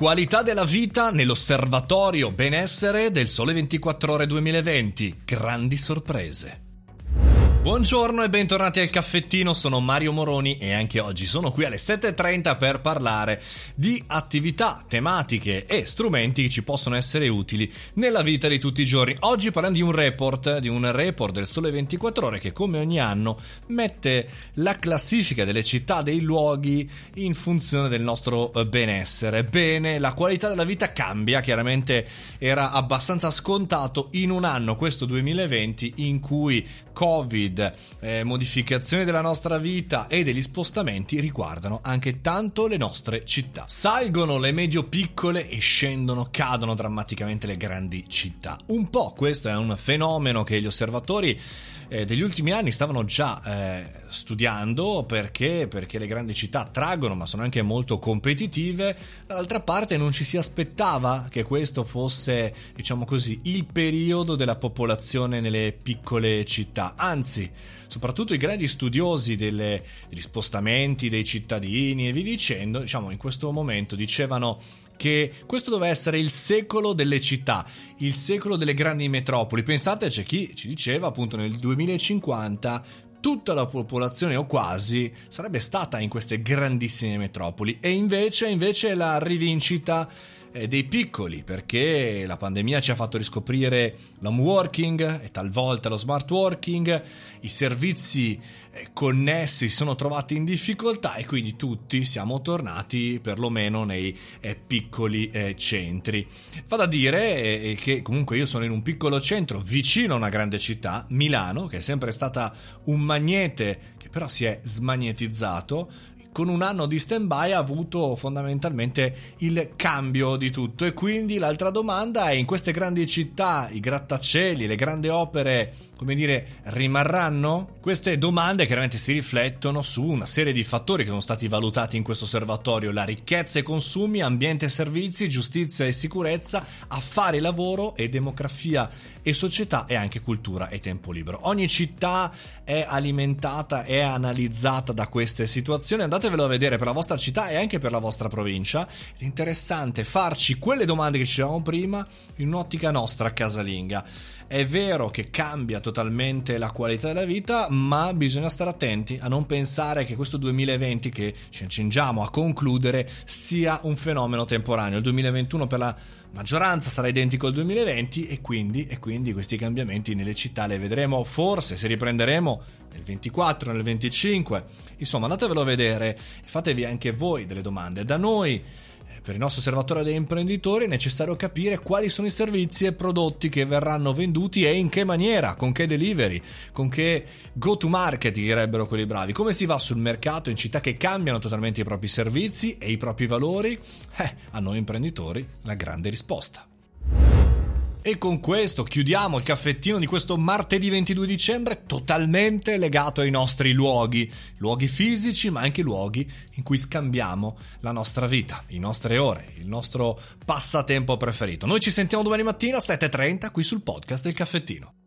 Qualità della vita nell'osservatorio benessere del Sole 24 Ore 2020. Grandi sorprese. Buongiorno e bentornati al caffettino, sono Mario Moroni e anche oggi sono qui alle 7.30 per parlare di attività, tematiche e strumenti che ci possono essere utili nella vita di tutti i giorni. Oggi parliamo di un report, di un report del Sole 24 Ore che come ogni anno mette la classifica delle città, dei luoghi in funzione del nostro eh, benessere. Bene, la qualità della vita cambia, chiaramente era abbastanza scontato in un anno, questo 2020, in cui Covid Covid, eh, modificazioni della nostra vita e degli spostamenti riguardano anche tanto le nostre città. Salgono le medio-piccole e scendono, cadono drammaticamente le grandi città. Un po' questo è un fenomeno che gli osservatori eh, degli ultimi anni stavano già eh, studiando perché, perché le grandi città traggono ma sono anche molto competitive dall'altra parte non ci si aspettava che questo fosse diciamo così il periodo della popolazione nelle piccole città anzi soprattutto i grandi studiosi delle, degli spostamenti dei cittadini e vi dicendo diciamo in questo momento dicevano che questo doveva essere il secolo delle città, il secolo delle grandi metropoli. Pensate, c'è chi ci diceva appunto nel 2050 tutta la popolazione o quasi sarebbe stata in queste grandissime metropoli e invece, invece la rivincita dei piccoli perché la pandemia ci ha fatto riscoprire l'home working e talvolta lo smart working, i servizi eh, connessi si sono trovati in difficoltà e quindi tutti siamo tornati perlomeno nei eh, piccoli eh, centri. Vado a dire eh, che comunque io sono in un piccolo centro vicino a una grande città, Milano, che è sempre stata un magnete che però si è smagnetizzato con un anno di stand-by ha avuto fondamentalmente il cambio di tutto. E quindi l'altra domanda è: in queste grandi città i grattacieli, le grandi opere, come dire, rimarranno? Queste domande chiaramente si riflettono su una serie di fattori che sono stati valutati in questo osservatorio: la ricchezza e consumi, ambiente e servizi, giustizia e sicurezza, affari e lavoro e demografia e società e anche cultura e tempo libero. Ogni città è alimentata e analizzata da queste situazioni. Andate andatevelo a vedere per la vostra città e anche per la vostra provincia. È interessante farci quelle domande che ci dicevamo prima in un'ottica nostra casalinga. È vero che cambia totalmente la qualità della vita, ma bisogna stare attenti a non pensare che questo 2020 che ci accingiamo a concludere sia un fenomeno temporaneo. Il 2021 per la maggioranza sarà identico al 2020 e quindi, e quindi questi cambiamenti nelle città li vedremo forse se riprenderemo nel 24, nel 25. Insomma, andatevelo a vedere e fatevi anche voi delle domande. Da noi per il nostro osservatorio degli imprenditori è necessario capire quali sono i servizi e prodotti che verranno venduti e in che maniera, con che delivery, con che go to market direbbero quelli bravi. Come si va sul mercato in città che cambiano totalmente i propri servizi e i propri valori? Eh, a noi imprenditori la grande risposta. E con questo chiudiamo il caffettino di questo martedì 22 dicembre totalmente legato ai nostri luoghi, luoghi fisici ma anche luoghi in cui scambiamo la nostra vita, le nostre ore, il nostro passatempo preferito. Noi ci sentiamo domani mattina a 7.30 qui sul podcast del caffettino.